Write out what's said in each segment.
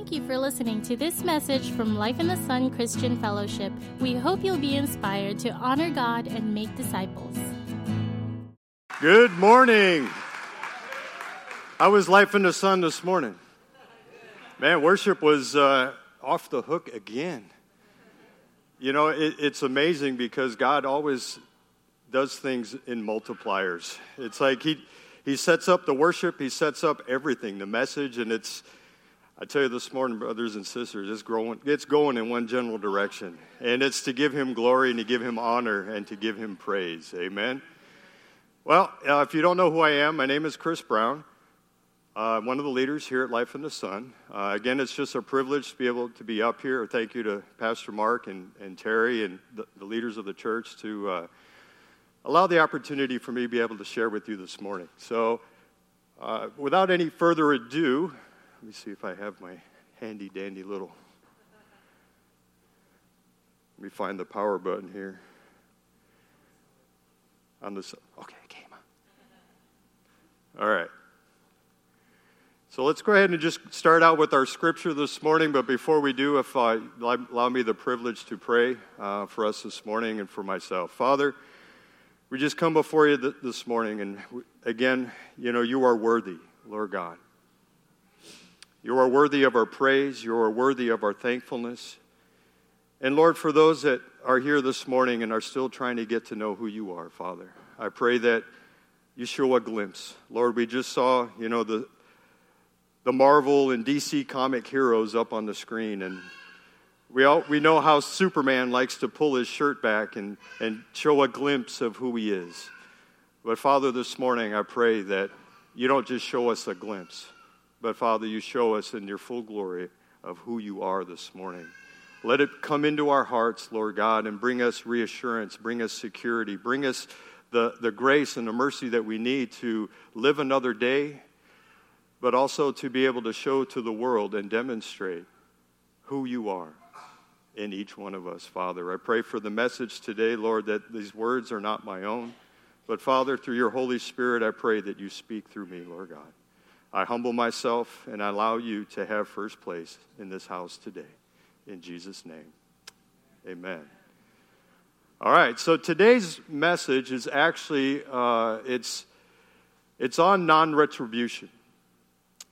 Thank you for listening to this message from Life in the Sun Christian Fellowship. We hope you'll be inspired to honor God and make disciples. Good morning. How was Life in the Sun this morning? Man, worship was uh, off the hook again. You know, it, it's amazing because God always does things in multipliers. It's like He He sets up the worship, He sets up everything, the message, and it's. I tell you this morning, brothers and sisters, it's growing. It's going in one general direction, and it's to give Him glory and to give Him honor and to give Him praise. Amen. Well, uh, if you don't know who I am, my name is Chris Brown. Uh, one of the leaders here at Life in the Sun. Uh, again, it's just a privilege to be able to be up here. Thank you to Pastor Mark and, and Terry and the, the leaders of the church to uh, allow the opportunity for me to be able to share with you this morning. So, uh, without any further ado, let me see if I have my handy dandy little. Let me find the power button here. On this, okay, it came. All right. So let's go ahead and just start out with our scripture this morning. But before we do, if I allow me the privilege to pray uh, for us this morning and for myself, Father, we just come before you th- this morning, and again, you know, you are worthy, Lord God. You are worthy of our praise. You are worthy of our thankfulness. And Lord, for those that are here this morning and are still trying to get to know who you are, Father, I pray that you show a glimpse. Lord, we just saw, you know, the the Marvel and DC comic heroes up on the screen. And we, all, we know how Superman likes to pull his shirt back and, and show a glimpse of who he is. But Father, this morning I pray that you don't just show us a glimpse, but Father, you show us in your full glory of who you are this morning. Let it come into our hearts, Lord God, and bring us reassurance, bring us security, bring us the, the grace and the mercy that we need to live another day but also to be able to show to the world and demonstrate who you are in each one of us, Father. I pray for the message today, Lord, that these words are not my own, but Father, through your Holy Spirit, I pray that you speak through me, Lord God. I humble myself and I allow you to have first place in this house today. In Jesus' name, amen. All right, so today's message is actually, uh, it's, it's on non-retribution.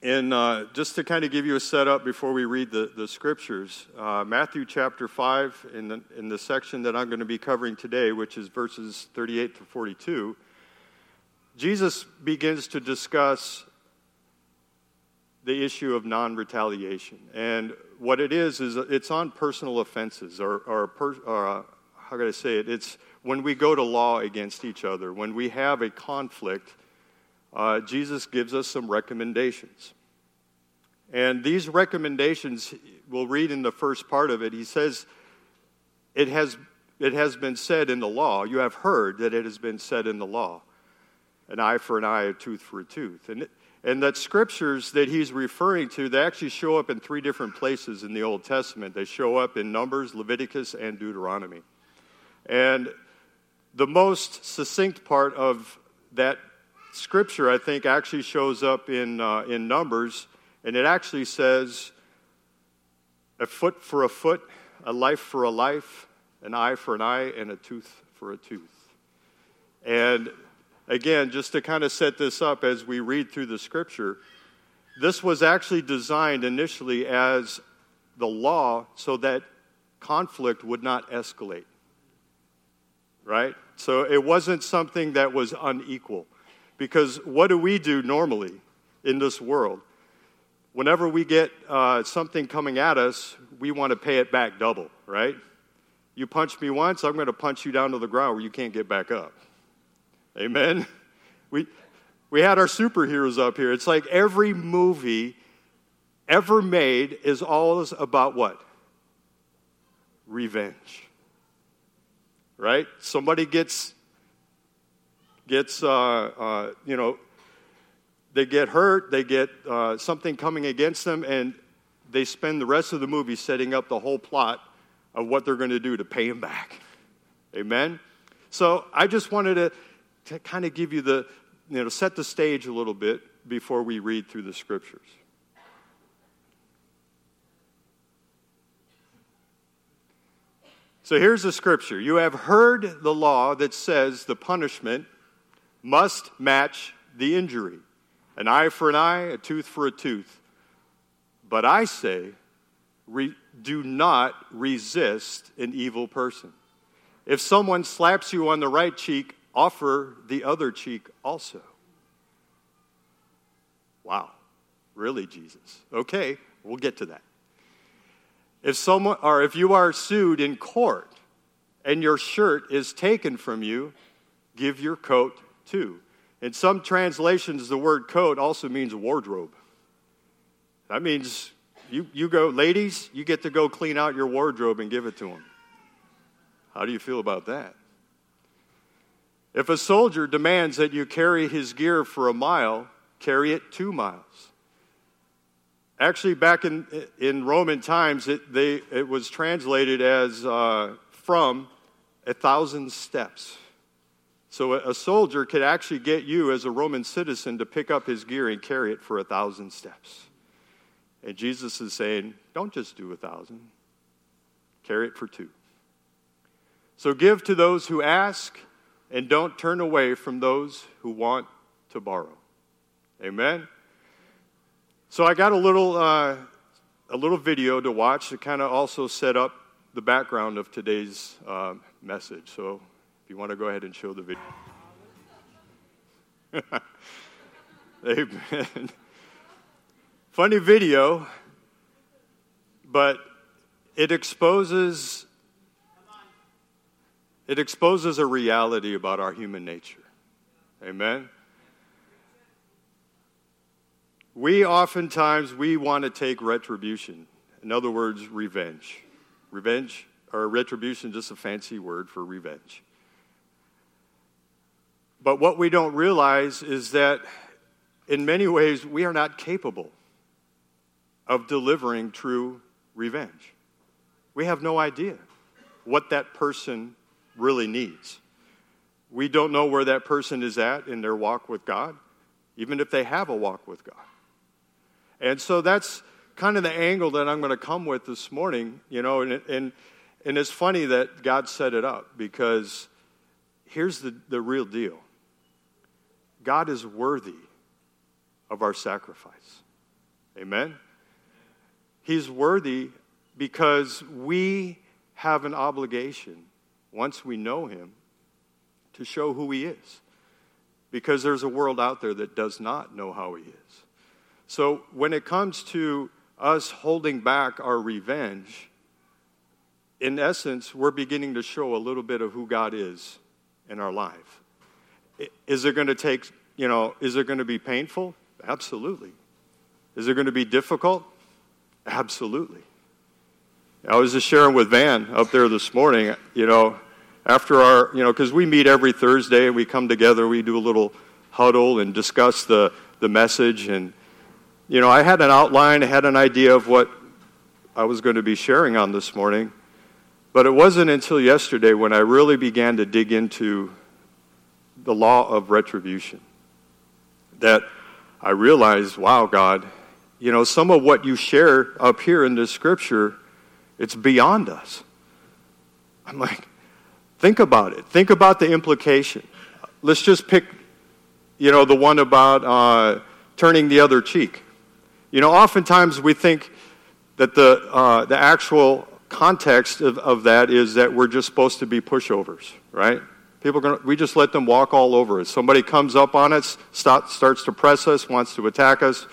And uh, just to kind of give you a setup before we read the, the scriptures, uh, Matthew chapter 5, in the, in the section that I'm going to be covering today, which is verses 38 to 42, Jesus begins to discuss the issue of non retaliation. And what it is, is it's on personal offenses, or, or, per, or uh, how can I say it? It's when we go to law against each other, when we have a conflict uh, Jesus gives us some recommendations. And these recommendations, we'll read in the first part of it, he says, it has, it has been said in the law, you have heard that it has been said in the law, an eye for an eye, a tooth for a tooth. And, and that scriptures that he's referring to, they actually show up in three different places in the Old Testament. They show up in Numbers, Leviticus, and Deuteronomy. And the most succinct part of that scripture, I think, actually shows up in, uh, in Numbers, and it actually says, a foot for a foot, a life for a life, an eye for an eye, and a tooth for a tooth. And again, just to kind of set this up as we read through the scripture, this was actually designed initially as the law so that conflict would not escalate. Right? So it wasn't something that was unequal. Because what do we do normally in this world? Whenever we get uh, something coming at us, we want to pay it back double, right? You punch me once, I'm going to punch you down to the ground where you can't get back up. Amen? We, we had our superheroes up here. It's like every movie ever made is always about what? Revenge. Right? Somebody gets gets, uh, uh, you know, they get hurt, they get uh, something coming against them, and they spend the rest of the movie setting up the whole plot of what they're going to do to pay him back. Amen? So I just wanted to, to kind of give you the, you know, set the stage a little bit before we read through the scriptures. So here's the scripture. You have heard the law that says the punishment must match the injury an eye for an eye, a tooth for a tooth. But I say, re- do not resist an evil person. If someone slaps you on the right cheek, offer the other cheek also. Wow. Really, Jesus? Okay, we'll get to that. If someone or if you are sued in court and your shirt is taken from you, give your coat too. In some translations, the word coat also means wardrobe. That means you, you go, ladies, you get to go clean out your wardrobe and give it to them. How do you feel about that? If a soldier demands that you carry his gear for a mile, carry it two miles. Actually, back in, in Roman times, it, they, it was translated as uh, from a thousand steps. So a, a soldier could actually get you as a Roman citizen to pick up his gear and carry it for a thousand steps. And Jesus is saying, don't just do a thousand, carry it for two. So give to those who ask, and don't turn away from those who want to borrow. Amen. So I got a little uh, a little video to watch to kind of also set up the background of today's uh, message. So if you want to go ahead and show the video. Amen. Funny video, but it exposes it exposes a reality about our human nature. Amen. We oftentimes we want to take retribution. In other words, revenge. Revenge or retribution just a fancy word for revenge. But what we don't realize is that in many ways we are not capable of delivering true revenge. We have no idea what that person really needs. We don't know where that person is at in their walk with God, even if they have a walk with God. And so that's kind of the angle that I'm going to come with this morning, you know, and, and, and it's funny that God set it up because here's the, the real deal God is worthy of our sacrifice. Amen? He's worthy because we have an obligation, once we know Him, to show who He is. Because there's a world out there that does not know how He is. So when it comes to us holding back our revenge, in essence, we're beginning to show a little bit of who God is in our life. Is it going to take, you know, is it going to be painful? Absolutely. Is it going to be difficult? Absolutely. I was just sharing with Van up there this morning, you know, after our, you know, because we meet every Thursday we come together, we do a little huddle and discuss the, the message. And, you know, I had an outline, I had an idea of what I was going to be sharing on this morning. But it wasn't until yesterday when I really began to dig into the law of retribution that I realized, wow, God, you know, some of what you share up here in this scripture, it's beyond us. I'm like, think about it. Think about the implication. Let's just pick, you know, the one about uh, turning the other cheek. You know, oftentimes we think that the, uh, the actual context of, of that is that we're just supposed to be pushovers, right? People going we just let them walk all over us. Somebody comes up on us, starts to press us, wants to attack us.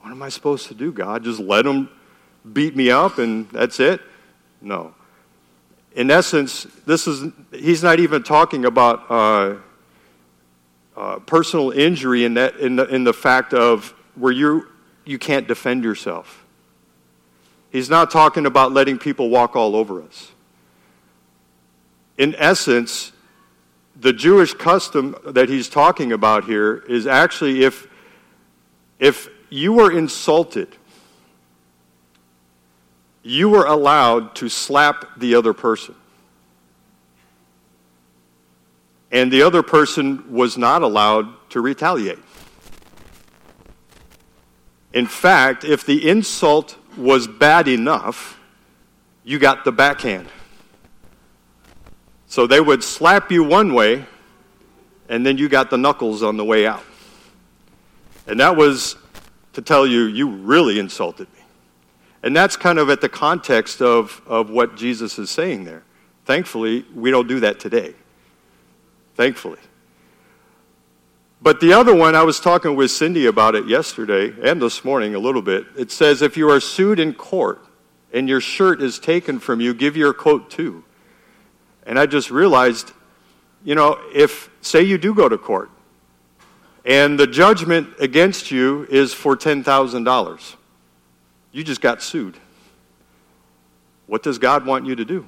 What am I supposed to do, God? Just let them beat me up and that's it? No. In essence, this is he's not even talking about uh, uh, personal injury in that in the, in the fact of where you you can't defend yourself. He's not talking about letting people walk all over us in essence, the Jewish custom that he's talking about here is actually if, if you were insulted, you were allowed to slap the other person. And the other person was not allowed to retaliate. In fact, if the insult was bad enough, you got the backhand. So they would slap you one way, and then you got the knuckles on the way out. And that was to tell you, you really insulted. And that's kind of at the context of, of what Jesus is saying there. Thankfully, we don't do that today. Thankfully. But the other one, I was talking with Cindy about it yesterday and this morning a little bit. It says, if you are sued in court and your shirt is taken from you, give your coat too. And I just realized, you know, if, say you do go to court and the judgment against you is for $10,000, you just got sued. What does God want you to do?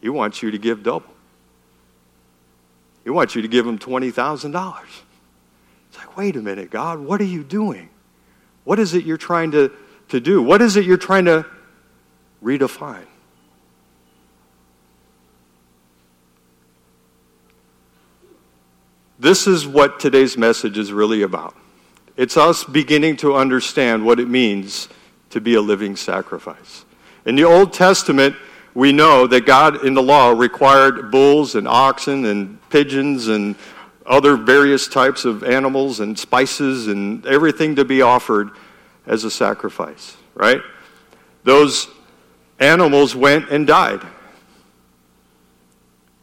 He wants you to give double. He wants you to give him $20,000. It's like, wait a minute, God, what are you doing? What is it you're trying to, to do? What is it you're trying to redefine? This is what today's message is really about. It's us beginning to understand what it means to be a living sacrifice. In the Old Testament, we know that God in the law required bulls and oxen and pigeons and other various types of animals and spices and everything to be offered as a sacrifice, right? Those animals went and died.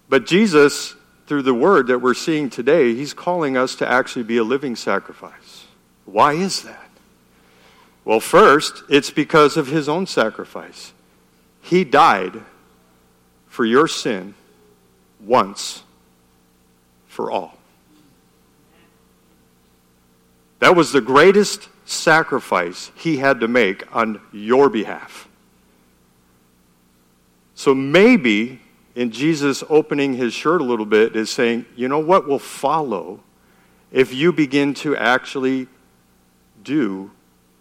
But Jesus, through the word that we're seeing today, he's calling us to actually be a living sacrifice. Why is that? Well, first, it's because of his own sacrifice. He died for your sin once for all. That was the greatest sacrifice he had to make on your behalf. So maybe in Jesus opening his shirt a little bit is saying, you know what will follow if you begin to actually do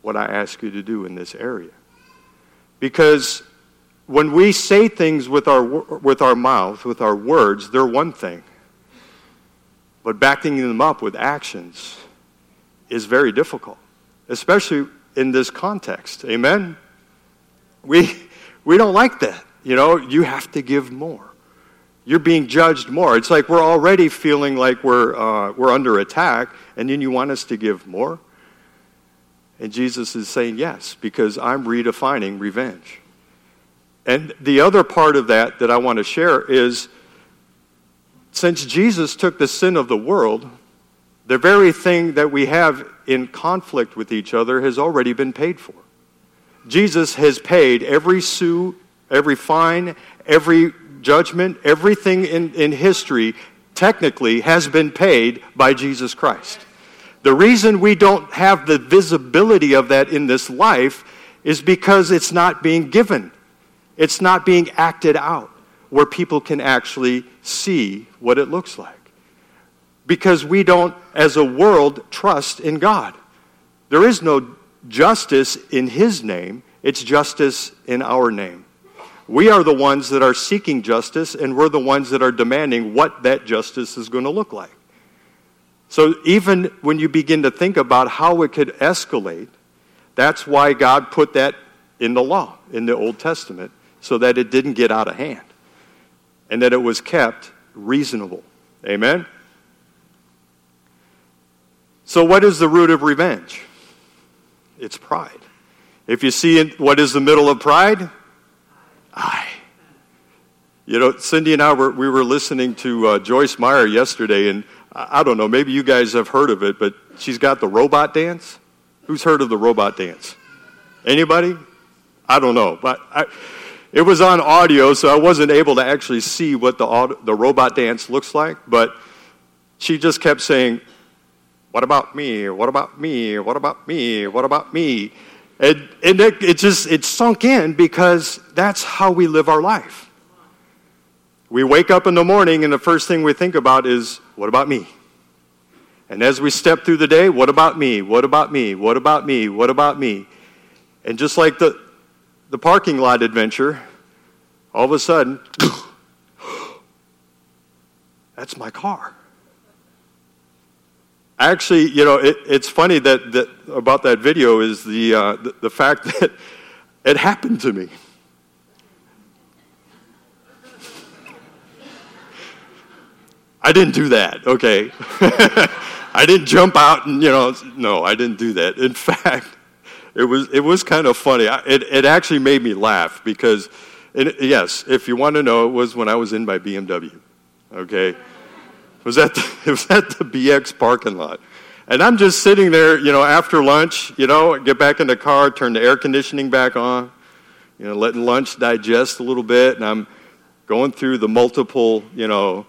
what I ask you to do in this area? Because when we say things with our, with our mouth, with our words, they're one thing. But backing them up with actions is very difficult, especially in this context. Amen? We, we don't like that. You know, you have to give more. You're being judged more. It's like we're already feeling like we're, uh, we're under attack, and then you want us to give more? And Jesus is saying yes, because I'm redefining revenge. And the other part of that that I want to share is since Jesus took the sin of the world, the very thing that we have in conflict with each other has already been paid for. Jesus has paid every sue, every fine, every judgment, everything in, in history technically has been paid by Jesus Christ. The reason we don't have the visibility of that in this life is because it's not being given. It's not being acted out where people can actually see what it looks like. Because we don't, as a world, trust in God. There is no justice in His name, it's justice in our name. We are the ones that are seeking justice, and we're the ones that are demanding what that justice is going to look like. So even when you begin to think about how it could escalate, that's why God put that in the law, in the Old Testament, so that it didn't get out of hand and that it was kept reasonable. Amen? So, what is the root of revenge? It's pride. If you see what is the middle of pride, I. You know, Cindy and I were, we were listening to uh, Joyce Meyer yesterday, and I don't know, maybe you guys have heard of it, but she's got the robot dance. Who's heard of the robot dance? Anybody? I don't know, but I, it was on audio, so I wasn't able to actually see what the, the robot dance looks like, but she just kept saying, What about me? What about me? What about me? What about me? And, and it, it just it sunk in because that's how we live our life. We wake up in the morning, and the first thing we think about is, What about me? And as we step through the day, What about me? What about me? What about me? What about me? And just like the, the parking lot adventure, all of a sudden, that's my car. Actually, you know, it, it's funny that, that about that video is the, uh, the, the fact that it happened to me. I didn't do that, okay? I didn't jump out and, you know, no, I didn't do that. In fact, it was, it was kind of funny. It, it actually made me laugh because, yes, if you want to know, it was when I was in my BMW, okay? It was at the, it was at the BX parking lot. And I'm just sitting there, you know, after lunch, you know, get back in the car, turn the air conditioning back on, you know, letting lunch digest a little bit, and I'm going through the multiple, you know,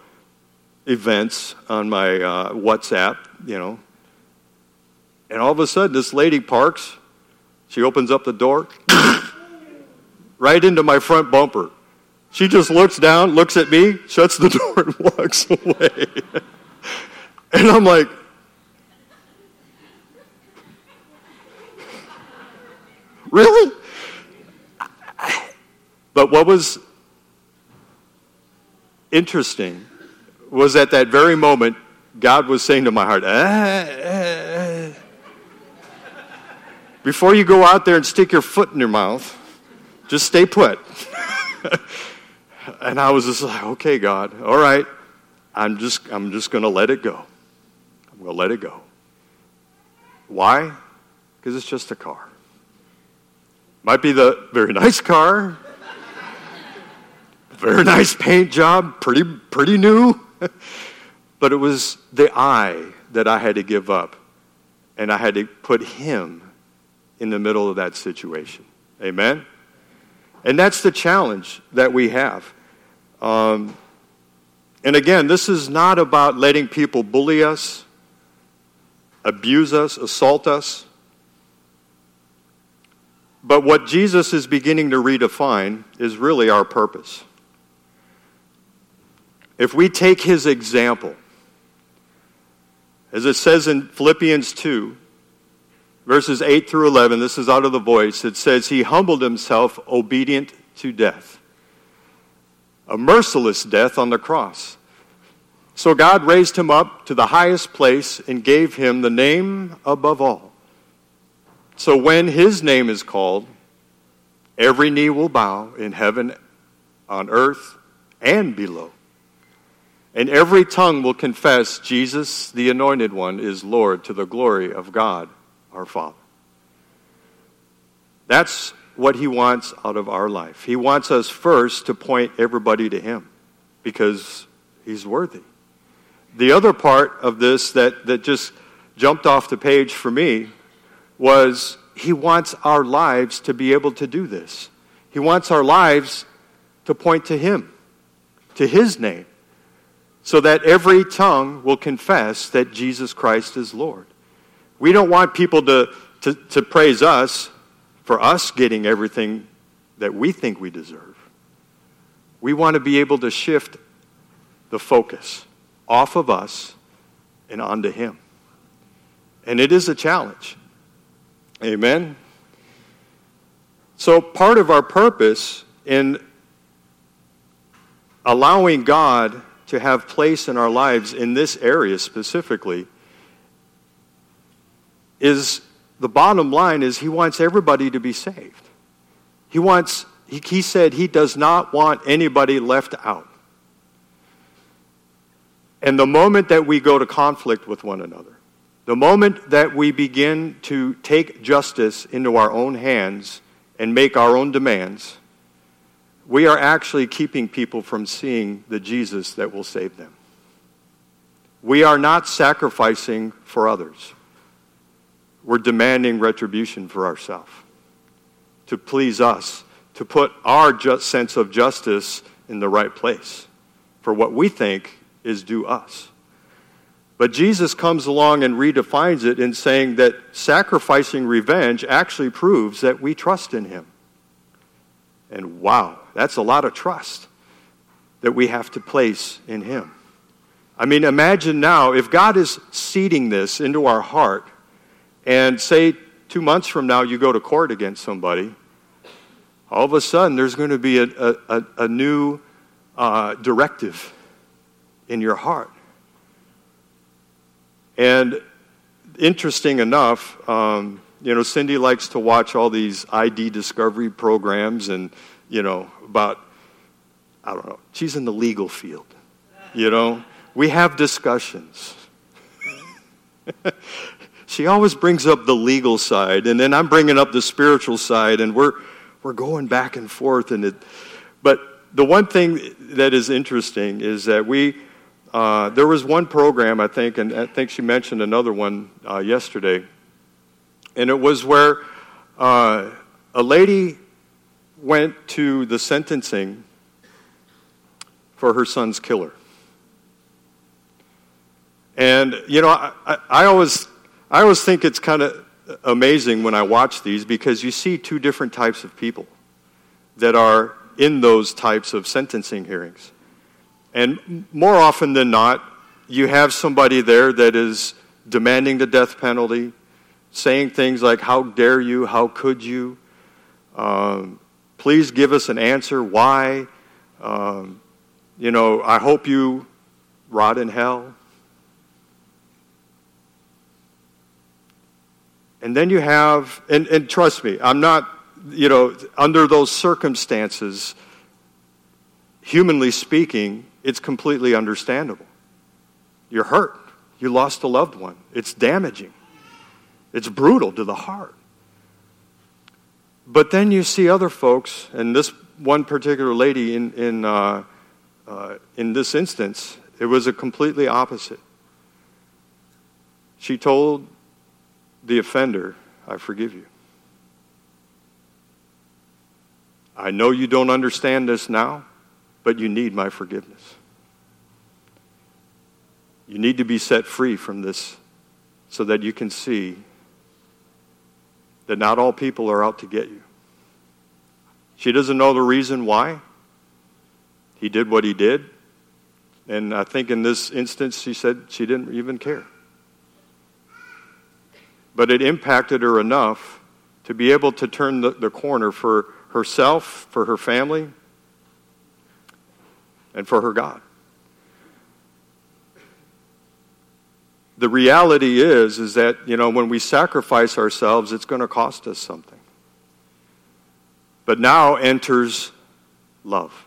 events on my uh, WhatsApp, you know. And all of a sudden, this lady parks. She opens up the door, right into my front bumper. She just looks down, looks at me, shuts the door, and walks away. and I'm like, really? But what was interesting was at that very moment, God was saying to my heart, ah, ah. before you go out there and stick your foot in your mouth, just stay put. and I was just like, okay, God, all right, I'm just, I'm just going to let it go. I'm going to let it go. Why? Because it's just a car. Might be the very nice car, very nice paint job, pretty, pretty new. but it was the I that I had to give up. And I had to put him in the middle of that situation. Amen? And that's the challenge that we have. Um, and again, this is not about letting people bully us, abuse us, assault us. But what Jesus is beginning to redefine is really our purpose. If we take his example, as it says in Philippians 2, verses 8 through 11, this is out of the voice, it says, He humbled himself, obedient to death, a merciless death on the cross. So God raised him up to the highest place and gave him the name above all. So when his name is called, every knee will bow in heaven, on earth, and below and every tongue will confess Jesus, the Anointed One, is Lord to the glory of God our Father. That's what He wants out of our life. He wants us first to point everybody to Him because He's worthy. The other part of this that, that just jumped off the page for me was He wants our lives to be able to do this. He wants our lives to point to Him, to His name so that every tongue will confess that Jesus Christ is Lord. We don't want people to, to, to, praise us for us getting everything that we think we deserve. We want to be able to shift the focus off of us and onto Him. And it is a challenge. Amen? So, part of our purpose in allowing God to have place in our lives in this area specifically is the bottom line is he wants everybody to be saved. He wants he, he said he does not want anybody left out. And the moment that we go to conflict with one another, the moment that we begin to take justice into our own hands and make our own demands, we are actually keeping people from seeing the Jesus that will save them. We are not sacrificing for others. We're demanding retribution for ourselves to please us, to put our sense of justice in the right place for what we think is due us. But Jesus comes along and redefines it in saying that sacrificing revenge actually proves that we trust in him. And wow, that's a lot of trust that we have to place in Him. I mean, imagine now if God is seeding this into our heart, and say two months from now you go to court against somebody, all of a sudden there's going to be a, a, a new uh, directive in your heart. And interesting enough, um, you know, Cindy likes to watch all these ID discovery programs and you know, about, I don't know, she's in the legal field, you know. We have discussions. she always brings up the legal side, and then I'm bringing up the spiritual side, and we're, we're going back and forth. And it, but the one thing that is interesting is that we, uh, there was one program, I think, and I think she mentioned another one uh, yesterday, and it was where uh, a lady went to the sentencing for her son's killer. And, you know, I, I, always, I always think it's kind of amazing when I watch these because you see two different types of people that are in those types of sentencing hearings. And more often than not, you have somebody there that is demanding the death penalty, saying things like, How dare you? How could you? Um, please give us an answer. Why? Um, you know, I hope you rot in hell. And then you have, and, and trust me, I'm not, you know, under those circumstances, humanly speaking, it's completely understandable. You're hurt. You lost a loved one. It's damaging. It's brutal to the heart. But then you see other folks, and this one particular lady in, in, uh, uh, in this instance, it was a completely opposite. She told the offender, I forgive you. I know you don't understand this now, but you need my forgiveness. You need to be set free from this so that you can see that not all people are out to get you. She doesn't know the reason why. He did what he did. And I think in this instance, she said she didn't even care but it impacted her enough to be able to turn the, the corner for herself, for her family, and for her God. The reality is is that, you know, when we sacrifice ourselves, it's going to cost us something. But now enters love.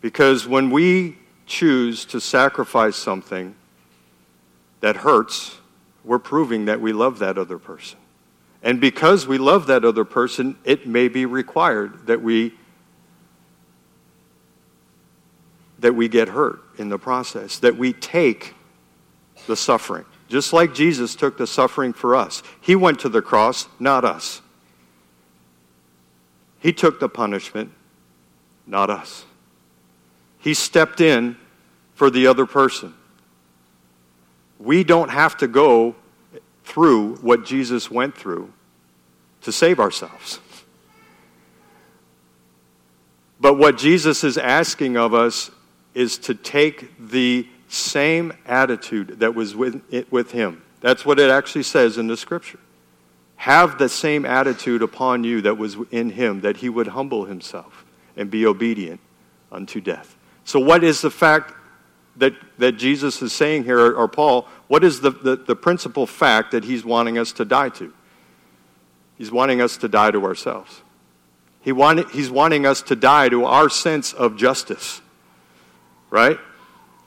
Because when we choose to sacrifice something that hurts, we're proving that we love that other person. And because we love that other person, it may be required that we that we get hurt in the process, that we take the suffering. Just like Jesus took the suffering for us. He went to the cross, not us. He took the punishment, not us. He stepped in for the other person we don't have to go through what Jesus went through to save ourselves. But what Jesus is asking of us is to take the same attitude that was with, with him. That's what it actually says in the scripture. Have the same attitude upon you that was in him, that he would humble himself and be obedient unto death. So, what is the fact that, that Jesus is saying here, or Paul, what is the, the, the principal fact that he's wanting us to die to? He's wanting us to die to ourselves. He want, he's wanting us to die to our sense of justice, right?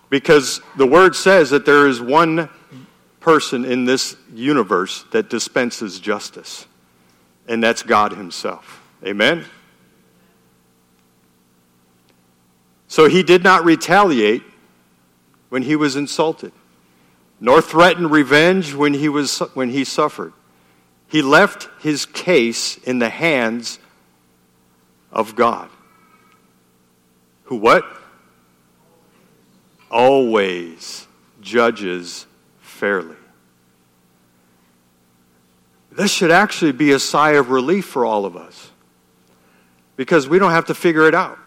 Because the word says that there is one person in this universe that dispenses justice, and that's God Himself. Amen? So he did not retaliate when he was insulted, nor threatened revenge when he, was, when he suffered. He left his case in the hands of God. Who what? Always judges fairly. This should actually be a sigh of relief for all of us because we don't have to figure it out.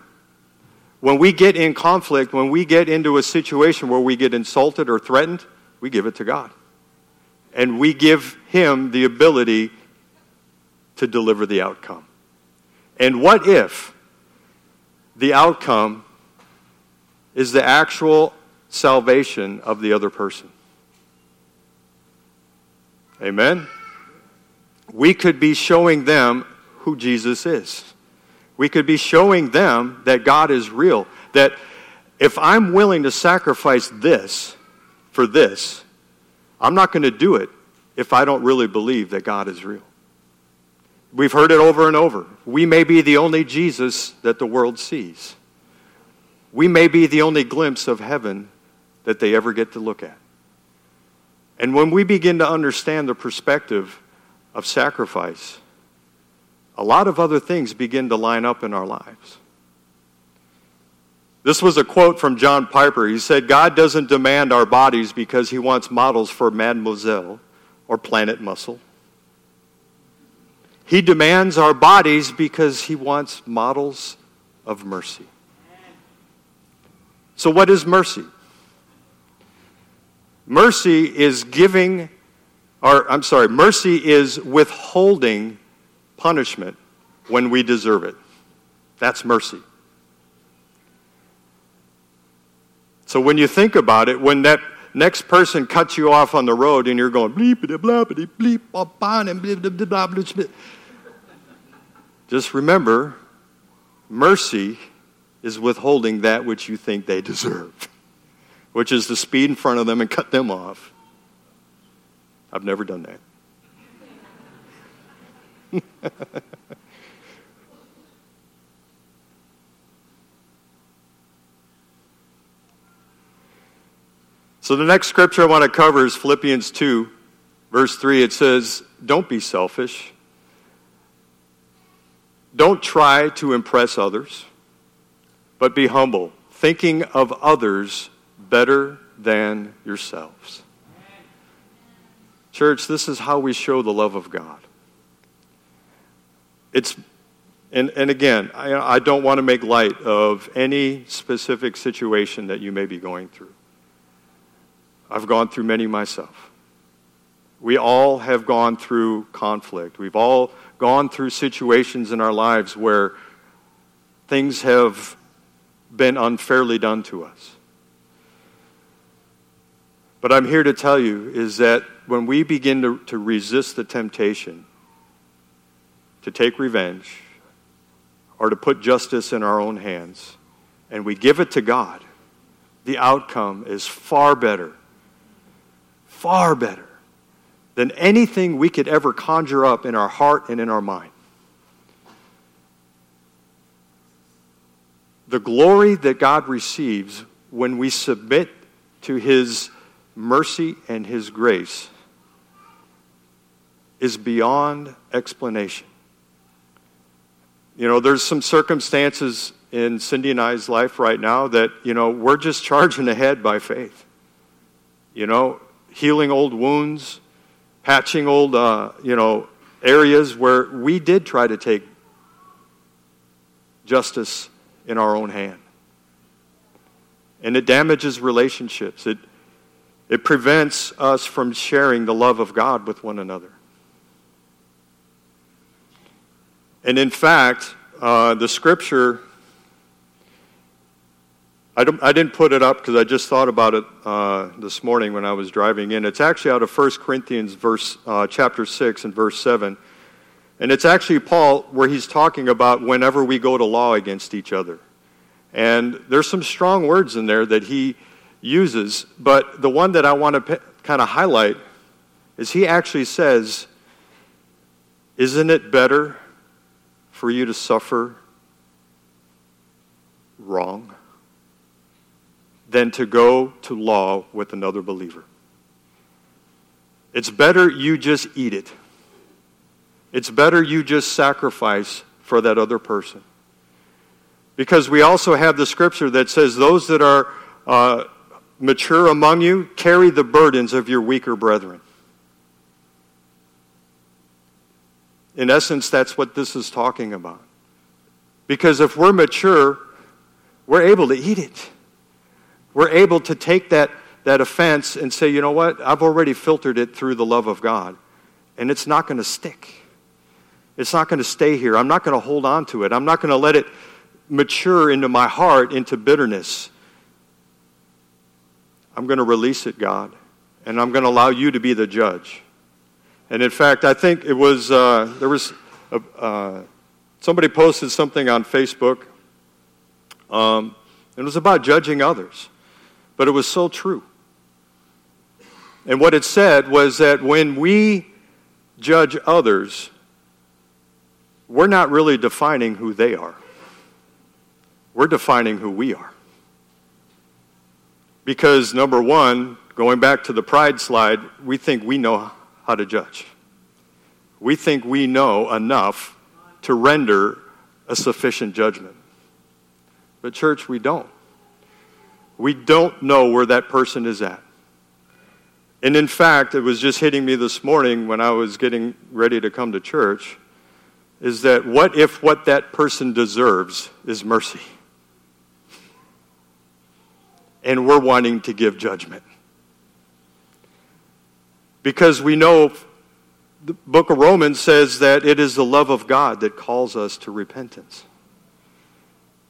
When we get in conflict, when we get into a situation where we get insulted or threatened, we give it to God. And we give Him the ability to deliver the outcome. And what if the outcome is the actual salvation of the other person? Amen? We could be showing them who Jesus is. We could be showing them that God is real, that if I'm willing to sacrifice this for this, I'm not going to do it if I don't really believe that God is real. We've heard it over and over. We may be the only Jesus that the world sees. We may be the only glimpse of heaven that they ever get to look at. And when we begin to understand the perspective of sacrifice, a lot of other things begin to line up in our lives. This was a quote from John Piper. He said, God doesn't demand our bodies because he wants models for Mademoiselle or Planet Muscle. He demands our bodies because he wants models of mercy. So, what is mercy? Mercy is giving, or I'm sorry, mercy is withholding punishment when we deserve it. That's mercy. So when you think about it, when that next person cuts you off on the road and you're going bleep blah blah bleep blah blah blah blah just remember mercy is withholding that which you think they deserve, which is to speed in front of them and cut them off. I've never done that. So the next scripture I want to cover is Philippians 2, verse 3. It says, Don't be selfish. Don't try to impress others, but be humble, thinking of others better than yourselves. Church, this is how we show the love of God. It's, and, and again, I, I don't want to make light of any specific situation that you may be going through. I've gone through many myself. We all have gone through conflict. We've all gone through situations in our lives where things have been unfairly done to us. But I'm here to tell you is that when we begin to, to resist the temptation to take revenge or to put justice in our own hands and we give it to God, the outcome is far better far better than anything we could ever conjure up in our heart and in our mind. The glory that God receives when we submit to His mercy and His grace is beyond explanation. You know, there's some circumstances in Cindy and I's life right now that, you know, we're just charging ahead by faith. You know, healing old wounds, patching old, uh, you know, areas where we did try to take justice in our own hand. And it damages relationships. It, it prevents us from sharing the love of God with one another. And in fact, uh, the scripture I, I didn't put it up because I just thought about it uh, this morning when I was driving in. It's actually out of 1 Corinthians verse, uh, chapter 6 and verse 7. And it's actually Paul where he's talking about whenever we go to law against each other. And there's some strong words in there that he uses, but the one that I want to kind of highlight is he actually says, Isn't it better for you to suffer wrong? than to go to law with another believer. It's better you just eat it. It's better you just sacrifice for that other person. Because we also have the scripture that says, Those that are uh, mature among you carry the burdens of your weaker brethren. In essence, that's what this is talking about. Because if we're mature, we're able to eat it we're able to take that, that offense and say, you know what, I've already filtered it through the love of God, and it's not going to stick. It's not going to stay here. I'm not going to hold on to it. I'm not going to let it mature into my heart into bitterness. I'm going to release it, God, and I'm going to allow you to be the judge. And in fact, I think it was, uh, there was, uh, somebody posted something on Facebook. Um, It was about judging others, but it was so true. And what it said was that when we judge others, we're not really defining who they are. We're defining who we are. Because, number one, going back to the pride slide, we think we know how to judge. We think we know enough to render a sufficient judgment. But, church, we don't. We don't know where that person is at. And in fact, it was just hitting me this morning when I was getting ready to come to church is that what if what that person deserves is mercy? And we're wanting to give judgment. Because we know the book of Romans says that it is the love of God that calls us to repentance.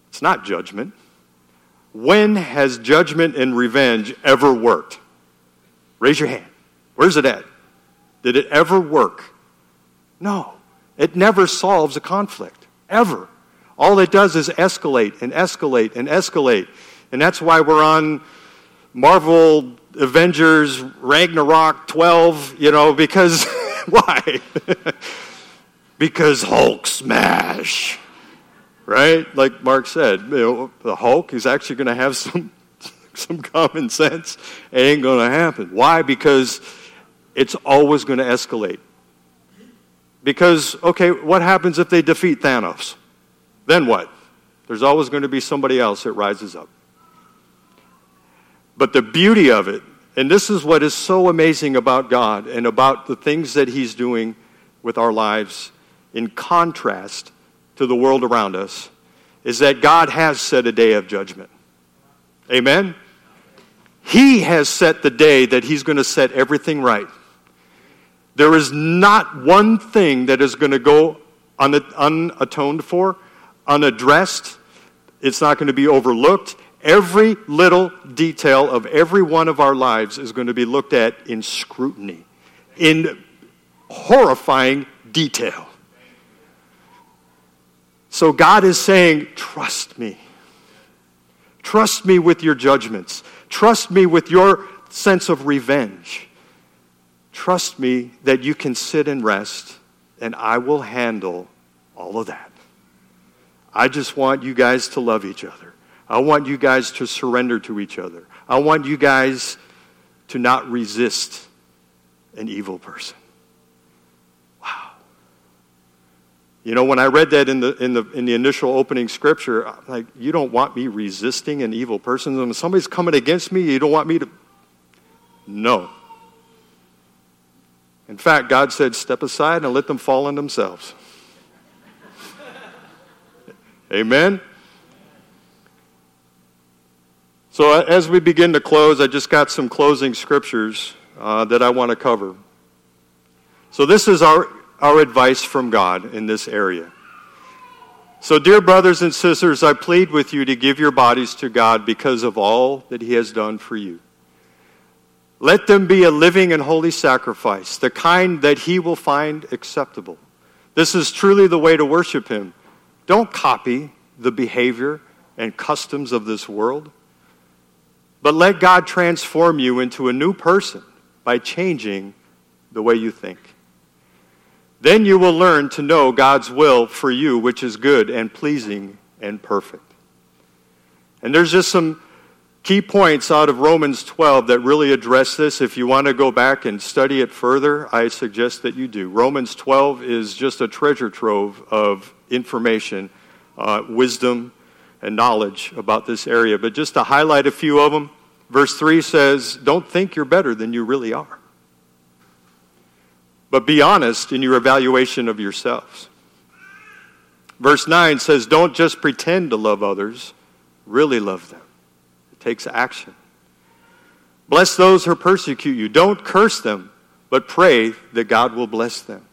It's not judgment. When has judgment and revenge ever worked? Raise your hand. Where's it at? Did it ever work? No. It never solves a conflict, ever. All it does is escalate and escalate and escalate. And that's why we're on Marvel Avengers Ragnarok 12, you know, because why? because Hulk smash. Right? Like Mark said, you know, the Hulk is actually going to have some some common sense. It ain't going to happen. Why? Because it's always going to escalate. Because, okay, what happens if they defeat Thanos? Then what? There's always going to be somebody else that rises up. But the beauty of it, and this is what is so amazing about God and about the things that He's doing with our lives in contrast to the world around us, is that God has set a day of judgment. Amen? He has set the day that He's going to set everything right. There is not one thing that is going to go unatoned for, unaddressed. It's not going to be overlooked. Every little detail of every one of our lives is going to be looked at in scrutiny, in horrifying detail. So God is saying, Trust me. Trust me with your judgments. Trust me with your sense of revenge. Trust me that you can sit and rest, and I will handle all of that. I just want you guys to love each other. I want you guys to surrender to each other. I want you guys to not resist an evil person. Wow. You know, when I read that in the, in the, in the initial opening scripture, I'm like, you don't want me resisting an evil person? When somebody's coming against me, you don't want me to. No. In fact, God said, step aside and let them fall on themselves. Amen? So, as we begin to close, I just got some closing scriptures uh, that I want to cover. So, this is our, our advice from God in this area. So, dear brothers and sisters, I plead with you to give your bodies to God because of all that He has done for you. Let them be a living and holy sacrifice, the kind that he will find acceptable. This is truly the way to worship him. Don't copy the behavior and customs of this world, but let God transform you into a new person by changing the way you think. Then you will learn to know God's will for you, which is good and pleasing and perfect. And there's just some key points out of Romans 12 that really address this. If you want to go back and study it further, I suggest that you do. Romans 12 is just a treasure trove of information, uh, wisdom, and knowledge about this area. But just to highlight a few of them, verse 3 says, Don't think you're better than you really are. But be honest in your evaluation of yourselves. Verse 9 says, Don't just pretend to love others, really love them It takes action. Bless those who persecute you. Don't curse them, but pray that God will bless them.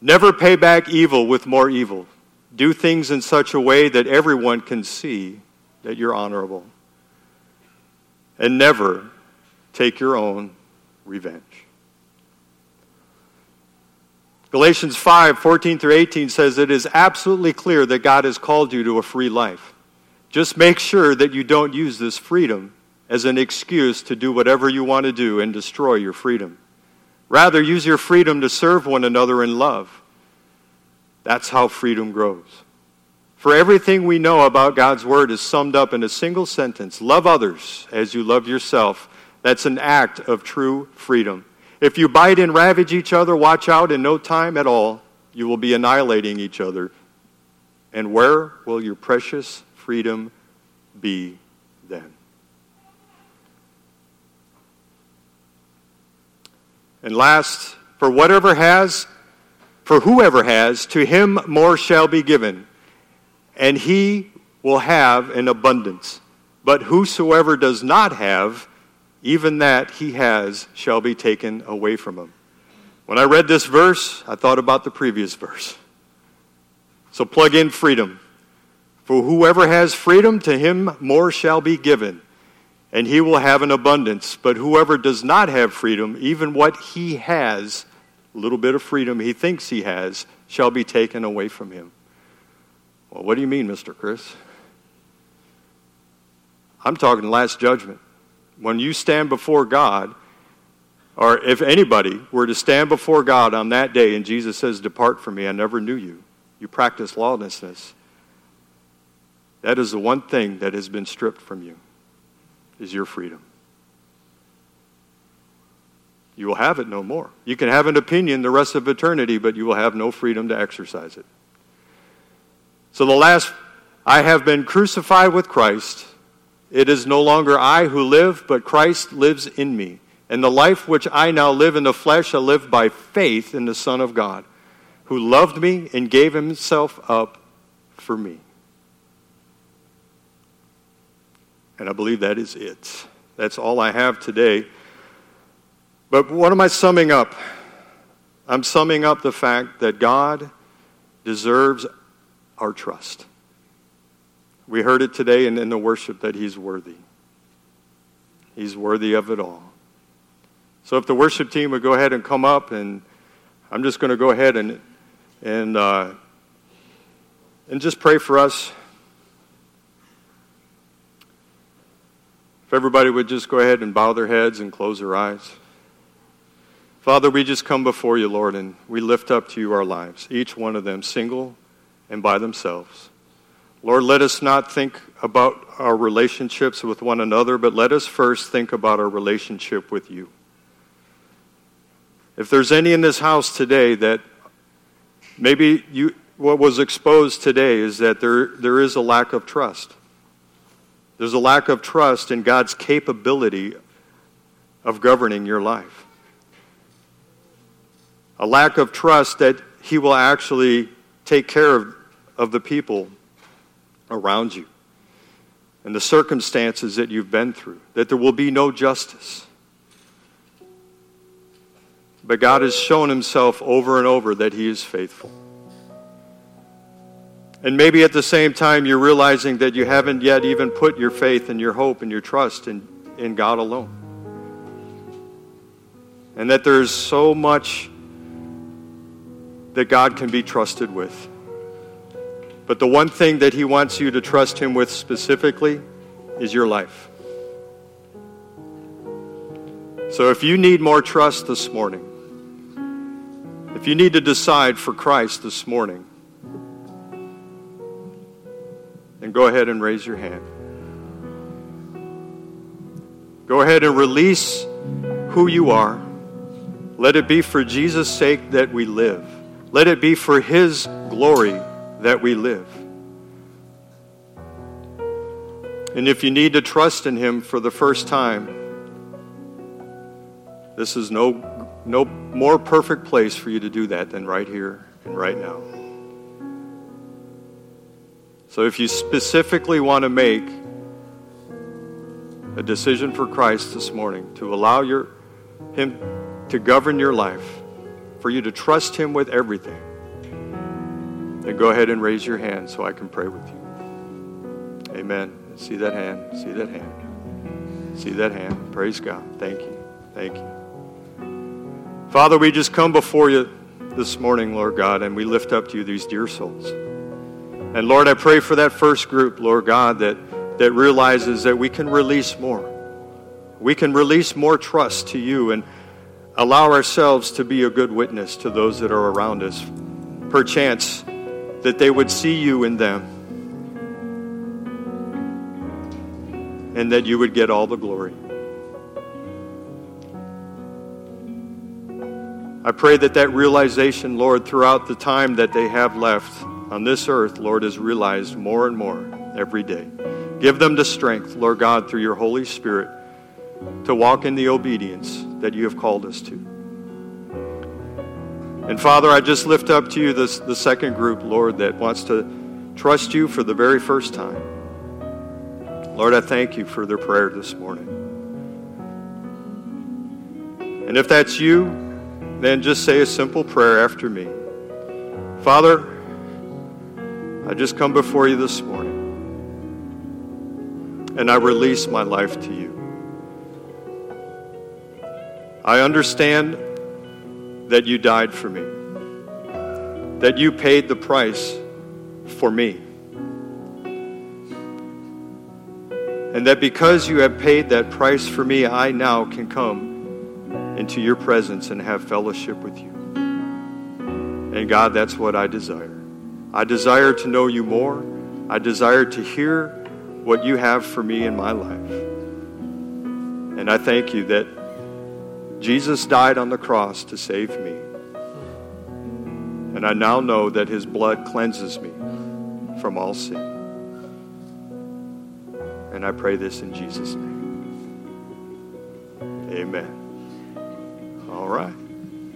Never pay back evil with more evil. Do things in such a way that everyone can see that you're honorable. And never take your own revenge. Galatians 5 14 through 18 says it is absolutely clear that God has called you to a free life. Just make sure that you don't use this freedom as an excuse to do whatever you want to do and destroy your freedom. Rather, use your freedom to serve one another in love. That's how freedom grows. For everything we know about God's Word is summed up in a single sentence love others as you love yourself. That's an act of true freedom. If you bite and ravage each other, watch out, in no time at all, you will be annihilating each other. And where will your precious freedom be then? And last, for whatever has, for whoever has, to him more shall be given, and he will have an abundance. But whosoever does not have, even that he has shall be taken away from him. When I read this verse, I thought about the previous verse. So plug in freedom. For whoever has freedom, to him more shall be given, and he will have an abundance. But whoever does not have freedom, even what he has, little bit of freedom he thinks he has, shall be taken away from him. Well, what do you mean, Mr. Chris? I'm talking last judgment. When you stand before God, or if anybody were to stand before God on that day and Jesus says, Depart from me, I never knew you. You practice lawlessness. That is the one thing that has been stripped from you, is your freedom. You will have it no more. You can have an opinion the rest of eternity, but you will have no freedom to exercise it. So the last, I have been crucified with Christ. It is no longer I who live, but Christ lives in me. And the life which I now live in the flesh, I live by faith in the Son of God, who loved me and gave himself up for me. And I believe that is it. That's all I have today. But what am I summing up? I'm summing up the fact that God deserves our trust. We heard it today in, in the worship that He's worthy. He's worthy of it all. So if the worship team would go ahead and come up, and I'm just going to go ahead and and uh, and just pray for us. If everybody would just go ahead and bow their heads and close their eyes. Father, we just come before you, Lord, and we lift up to you our lives, each one of them single and by themselves. Lord, let us not think about our relationships with one another, but let us first think about our relationship with you. If there's any in this house today that maybe you, what was exposed today is that there, there is a lack of trust. There's a lack of trust in God's capability of governing your life. A lack of trust that He will actually take care of, of the people around you and the circumstances that you've been through, that there will be no justice. But God has shown himself over and over that he is faithful. And maybe at the same time, you're realizing that you haven't yet even put your faith and your hope and your trust in, in God alone. And that there's so much that God can be trusted with. But the one thing that He wants you to trust Him with specifically is your life. So if you need more trust this morning, if you need to decide for Christ this morning, then go ahead and raise your hand. Go ahead and release who you are. Let it be for Jesus' sake that we live. Let it be for His glory that we live. And if you need to trust in Him for the first time, this is no, no more perfect place for you to do that than right here and right now. So if you specifically want to make a decision for Christ this morning, to allow your, Him to govern your life, for you to trust Him with everything, then go ahead and raise your hand so I can pray with you. Amen. See that hand. See that hand. See that hand. Praise God. Thank you. Thank you. Father, we just come before you this morning, Lord God, and we lift up to you these dear souls. And Lord, I pray for that first group, Lord God, that, that realizes that we can release more. We can release more trust to you and allow ourselves to be a good witness to those that are around us. Perchance that they would see you in them and that you would get all the glory. I pray that that realization, Lord, throughout the time that they have left on this earth, Lord, is realized more and more every day. Give them the strength, Lord God, through your Holy Spirit to walk in the obedience that you have called us to. And Father, I just lift up to you this, the second group, Lord, that wants to trust you for the very first time. Lord, I thank you for their prayer this morning. And if that's you, then just say a simple prayer after me. Father, I just come before you this morning and I release my life to you. I understand that you died for me, that you paid the price for me. And that because you have paid that price for me, I now can come into your presence and have fellowship with you. And God, that's what I desire. I desire to know you more. I desire to hear what you have for me in my life. And I thank you that Jesus died on the cross to save me. And I now know that his blood cleanses me from all sin. And I pray this in Jesus' name. Amen. All right.